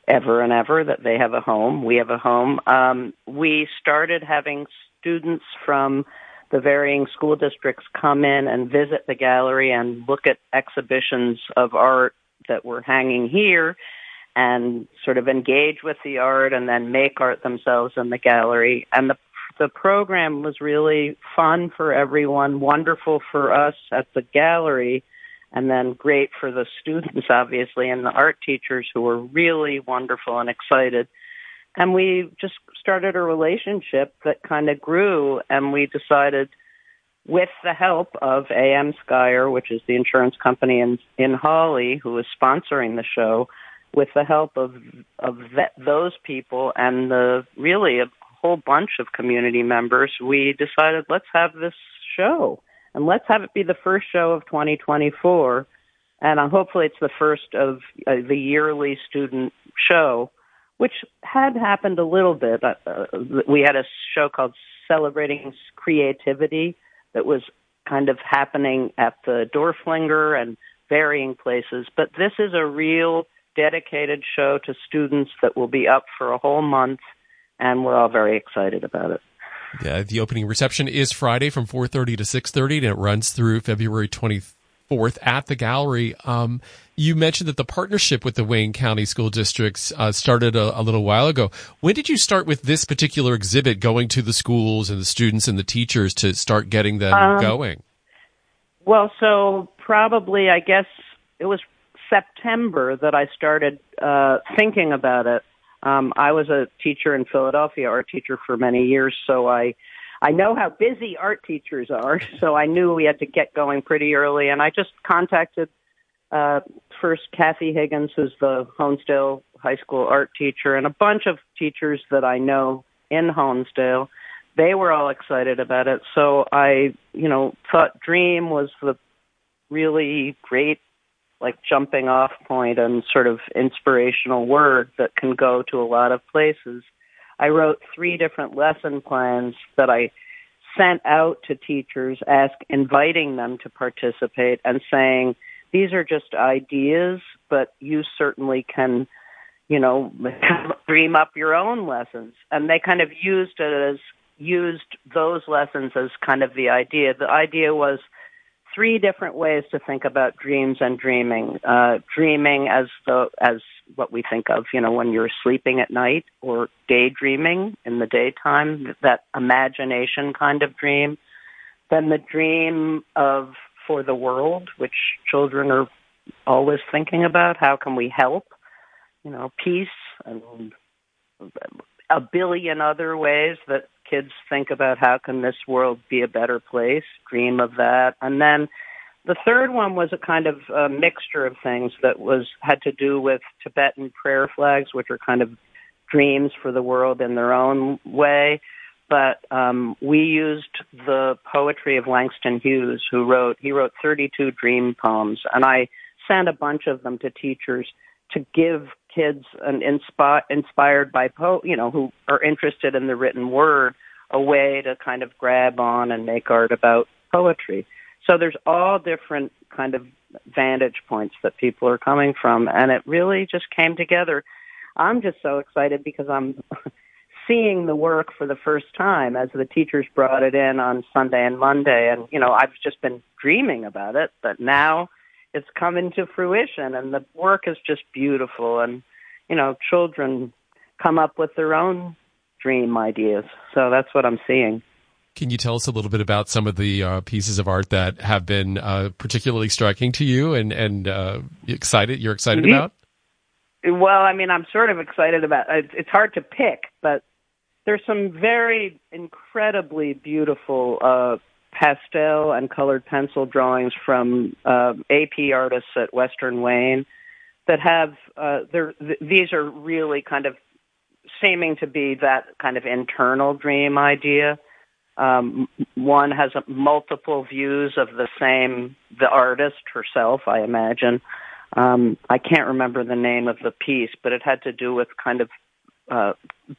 ever and ever that they have a home. We have a home. Um, we started having students from the varying school districts come in and visit the gallery and look at exhibitions of art that were hanging here and sort of engage with the art and then make art themselves in the gallery. And the the program was really fun for everyone, wonderful for us at the gallery, and then great for the students, obviously, and the art teachers who were really wonderful and excited. And we just started a relationship that kind of grew, and we decided, with the help of AM Skier, which is the insurance company in in Hawley, who is sponsoring the show, with the help of of that, those people and the really whole bunch of community members, we decided let's have this show and let's have it be the first show of 2024. And uh, hopefully it's the first of uh, the yearly student show, which had happened a little bit. Uh, uh, we had a show called Celebrating Creativity that was kind of happening at the Dorflinger and varying places. But this is a real dedicated show to students that will be up for a whole month and we're all very excited about it. Yeah, the opening reception is Friday from 4:30 to 6:30, and it runs through February 24th at the gallery. Um, you mentioned that the partnership with the Wayne County School Districts uh, started a, a, little while ago. When did you start with this particular exhibit, going to the schools and the students and the teachers to start getting them um, going? Well, so probably I guess it was September that I started uh, thinking about it um, I was a teacher in Philadelphia, art teacher for many years, so I I know how busy art teachers are. So I knew we had to get going pretty early, and I just contacted uh, first Kathy Higgins, who's the Honesdale High School art teacher, and a bunch of teachers that I know in Honesdale. They were all excited about it. So I, you know, thought dream was the really great like jumping off point and sort of inspirational word that can go to a lot of places. I wrote three different lesson plans that I sent out to teachers, ask inviting them to participate and saying, these are just ideas, but you certainly can, you know, dream up your own lessons. And they kind of used it as used those lessons as kind of the idea. The idea was three different ways to think about dreams and dreaming. Uh, dreaming as the as what we think of, you know, when you're sleeping at night, or daydreaming in the daytime, that imagination kind of dream. Then the dream of for the world, which children are always thinking about. How can we help? You know, peace and a billion other ways that kids think about how can this world be a better place, dream of that. And then the third one was a kind of a mixture of things that was had to do with Tibetan prayer flags, which are kind of dreams for the world in their own way. But um, we used the poetry of Langston Hughes, who wrote he wrote 32 dream poems, and I sent a bunch of them to teachers to give kids an inspi- inspired by po you know who are interested in the written word a way to kind of grab on and make art about poetry. So there's all different kind of vantage points that people are coming from and it really just came together. I'm just so excited because i'm seeing the work for the first time as the teachers brought it in on sunday and monday and you know i've just been dreaming about it but now it's coming to fruition and the work is just beautiful and you know children come up with their own dream ideas so that's what i'm seeing can you tell us a little bit about some of the uh, pieces of art that have been uh, particularly striking to you and and uh, excited you're excited mm-hmm. about well i mean i'm sort of excited about it. it's hard to pick but there's some very incredibly beautiful uh, pastel and colored pencil drawings from uh, AP artists at Western Wayne that have uh, th- these are really kind of seeming to be that kind of internal dream idea. Um, one has a, multiple views of the same the artist herself, I imagine. Um, I can't remember the name of the piece, but it had to do with kind of uh,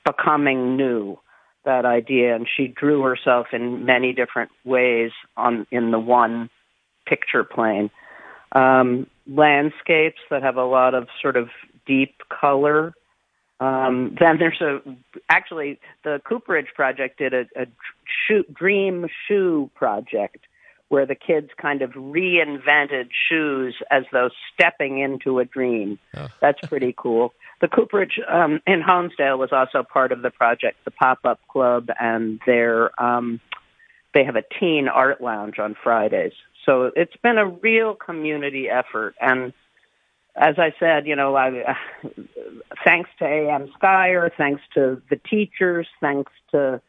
becoming new that idea, and she drew herself in many different ways on in the one picture plane. Um, landscapes that have a lot of sort of deep color. Um, then there's a actually the Cooperage project did a, a shoe, dream shoe project where the kids kind of reinvented shoes as though stepping into a dream. Oh. That's pretty cool. The Cooperage um, in Honesdale was also part of the project, the Pop Up Club, and their um, they have a teen art lounge on Fridays. So it's been a real community effort, and as I said, you know, I, uh, thanks to AM Skier, thanks to the teachers, thanks to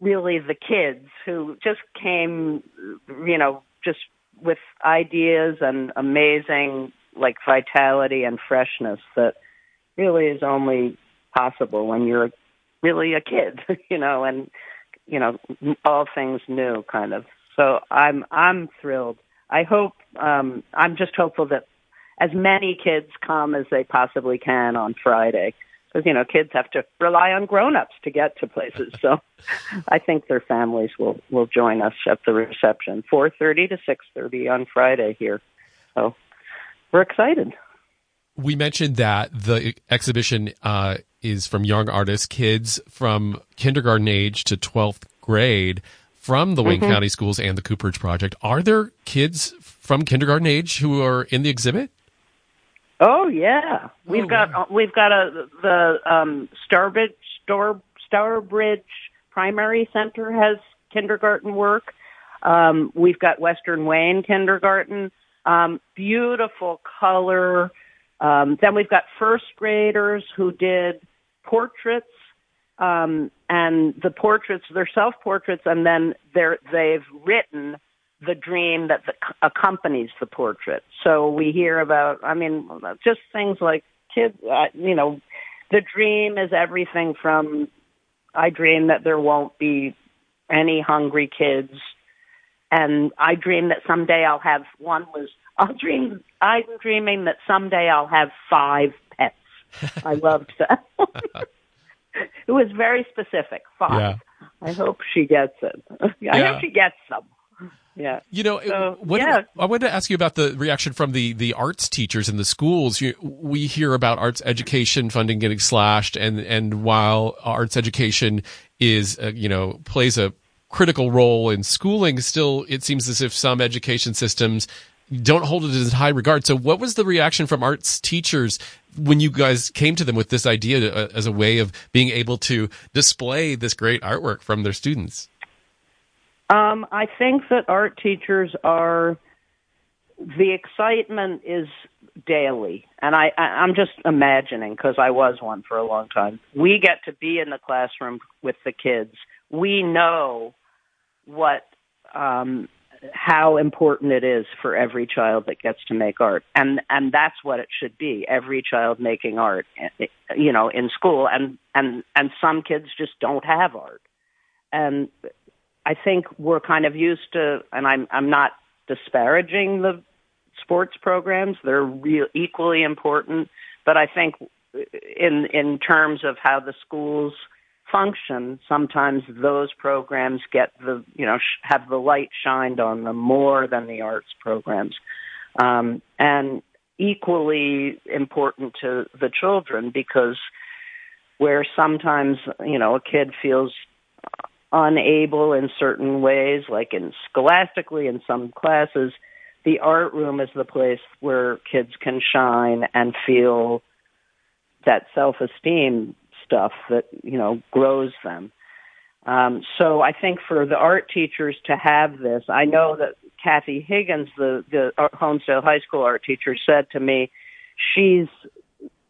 really the kids who just came, you know, just with ideas and amazing like vitality and freshness that really is only possible when you're really a kid, you know, and you know all things new, kind of. So I'm I'm thrilled. I hope um, I'm just hopeful that as many kids come as they possibly can on Friday, because you know kids have to rely on grown-ups to get to places. So I think their families will will join us at the reception, 4:30 to 6:30 on Friday here. So we're excited we mentioned that the exhibition uh, is from young artists, kids from kindergarten age to 12th grade from the Wayne mm-hmm. County Schools and the Cooperage Project. Are there kids from kindergarten age who are in the exhibit? Oh yeah, we've oh, got wow. we've got a the um, Stourbridge Star, Stourbridge Primary Center has kindergarten work. Um, we've got Western Wayne Kindergarten. Um, beautiful color um, then we've got first graders who did portraits, um, and the portraits, they're self portraits, and then they're, they've written the dream that the, accompanies the portrait. So we hear about, I mean, just things like kids, uh, you know, the dream is everything from I dream that there won't be any hungry kids. And I dream that someday I'll have one was I'll dream I'm dreaming that someday I'll have five pets. I loved that. it was very specific. Five. Yeah. I hope she gets it. I Yeah. hope she gets some. Yeah. You know, So, what, yeah. I wanted to ask you about the reaction from the, the arts teachers in the schools. You, we hear about arts education funding getting slashed, and, and while arts education is, uh, you know, plays a critical role in schooling, still it seems as if some education systems don't hold it in high regard. So, what was the reaction from arts teachers when you guys came to them with this idea uh, as a way of being able to display this great artwork from their students? Um, I think that art teachers are the excitement is daily, and I, I I'm just imagining because I was one for a long time. We get to be in the classroom with the kids. We know what um, how important it is for every child that gets to make art, and and that's what it should be. Every child making art, eh, you know, in school, and and and some kids just don't have art, and I think we're kind of used to, and I'm I'm not disparaging the sports programs; they're real equally important. But I think in in terms of how the schools function, sometimes those programs get the you know sh- have the light shined on them more than the arts programs, um, and equally important to the children because where sometimes you know a kid feels unable in certain ways, like in scholastically in some classes, the art room is the place where kids can shine and feel that self-esteem stuff that, you know, grows them. Um, so I think for the art teachers to have this, I know that Kathy Higgins, the, the Honesdale High School art teacher, said to me, she's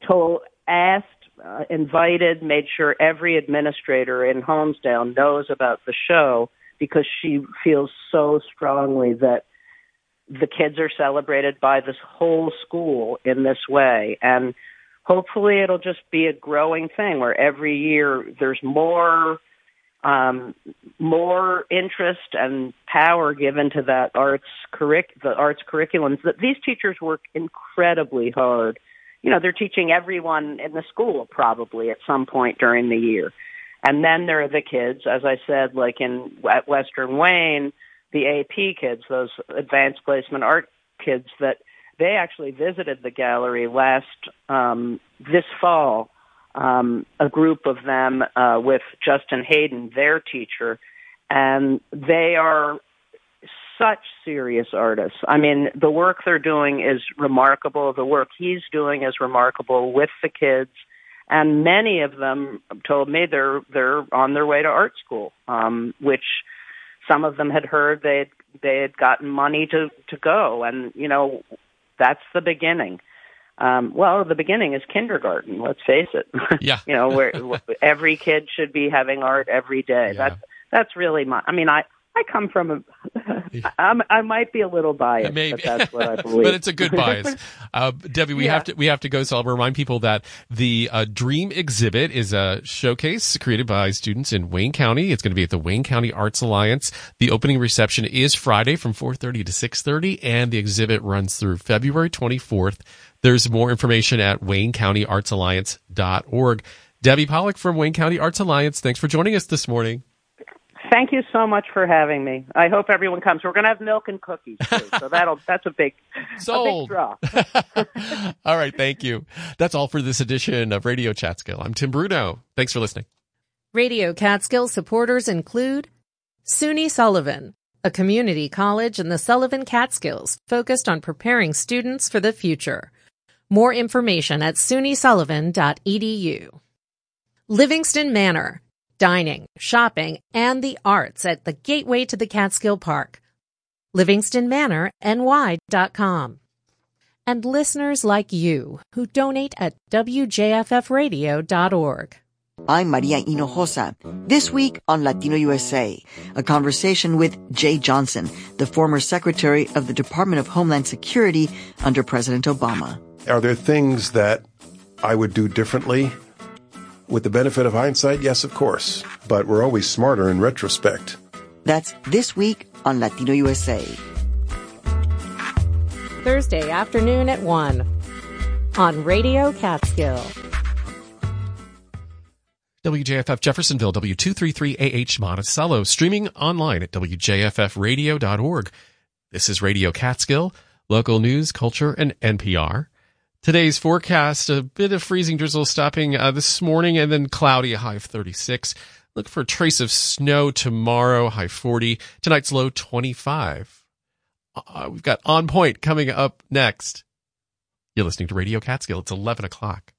told, asked uh, invited, made sure every administrator in Honesdale knows about the show because she feels so strongly that the kids are celebrated by this whole school in this way. And hopefully it'll just be a growing thing where every year there's more um, more interest and power given to that arts curric- the arts curriculums. That these teachers work incredibly hard you know, they're teaching everyone in the school probably at some point during the year. And then there are the kids, as I said, like in at Western Wayne, the AP kids, those advanced placement art kids that they actually visited the gallery last um this fall. Um a group of them uh with Justin Hayden, their teacher, and they are such serious artists. I mean, the work they're doing is remarkable. The work he's doing is remarkable with the kids, and many of them told me they're they're on their way to art school, um, which some of them had heard they had, they had gotten money to to go, and you know that's the beginning. Um, well, the beginning is kindergarten. Let's face it. Yeah. you know, where every kid should be having art every day. Yeah. That's that's really my. I mean, I I come from a. I'm, I might be a little biased, Maybe. but that's what I believe. but it's a good bias. Uh, Debbie, we Yeah. have to we have to go. So I'll remind people that the uh, Dream exhibit is a showcase created by students in Wayne County. It's going to be at the Wayne County Arts Alliance. The opening reception is Friday from 4:30 to 6:30, and the exhibit runs through February 24th. There's more information at WayneCountyArtsAlliance.org. Debbie Pollock from Wayne County Arts Alliance. Thanks for joining us this morning. Thank you so much for having me. I hope everyone comes. We're going to have milk and cookies too, so that'll that's a big Sold. a big draw. All right, thank you. That's all for this edition of Radio Chatskill. I'm Tim Bruno. Thanks for listening. Radio Catskill supporters include SUNY Sullivan, a community college in the Sullivan Catskills focused on preparing students for the future. More information at sunysullivan.edu. Livingston Manor, dining, shopping, and the arts at the gateway to the Catskill Park. Livingston Manor LivingstonManorNY.com. And listeners like you who donate at WJFFradio.org. I'm Maria Hinojosa. This week on Latino USA, a conversation with Jeh Johnson, the former Secretary of the Department of Homeland Security under President Obama. Are there things that I would do differently? With the benefit of hindsight, yes, of course. But we're always smarter in retrospect. That's this week on Latino USA. Thursday afternoon at 1 on Radio Catskill. WJFF Jeffersonville, W233AH Monticello, streaming online at WJFFradio.org. This is Radio Catskill, local news, culture, and NPR. Today's forecast, a bit of freezing drizzle stopping uh, this morning and then cloudy, a high of 36. Look for a trace of snow tomorrow, high 40. Tonight's low 25. Uh, we've got On Point coming up next. You're listening to Radio Catskill. It's 11 o'clock.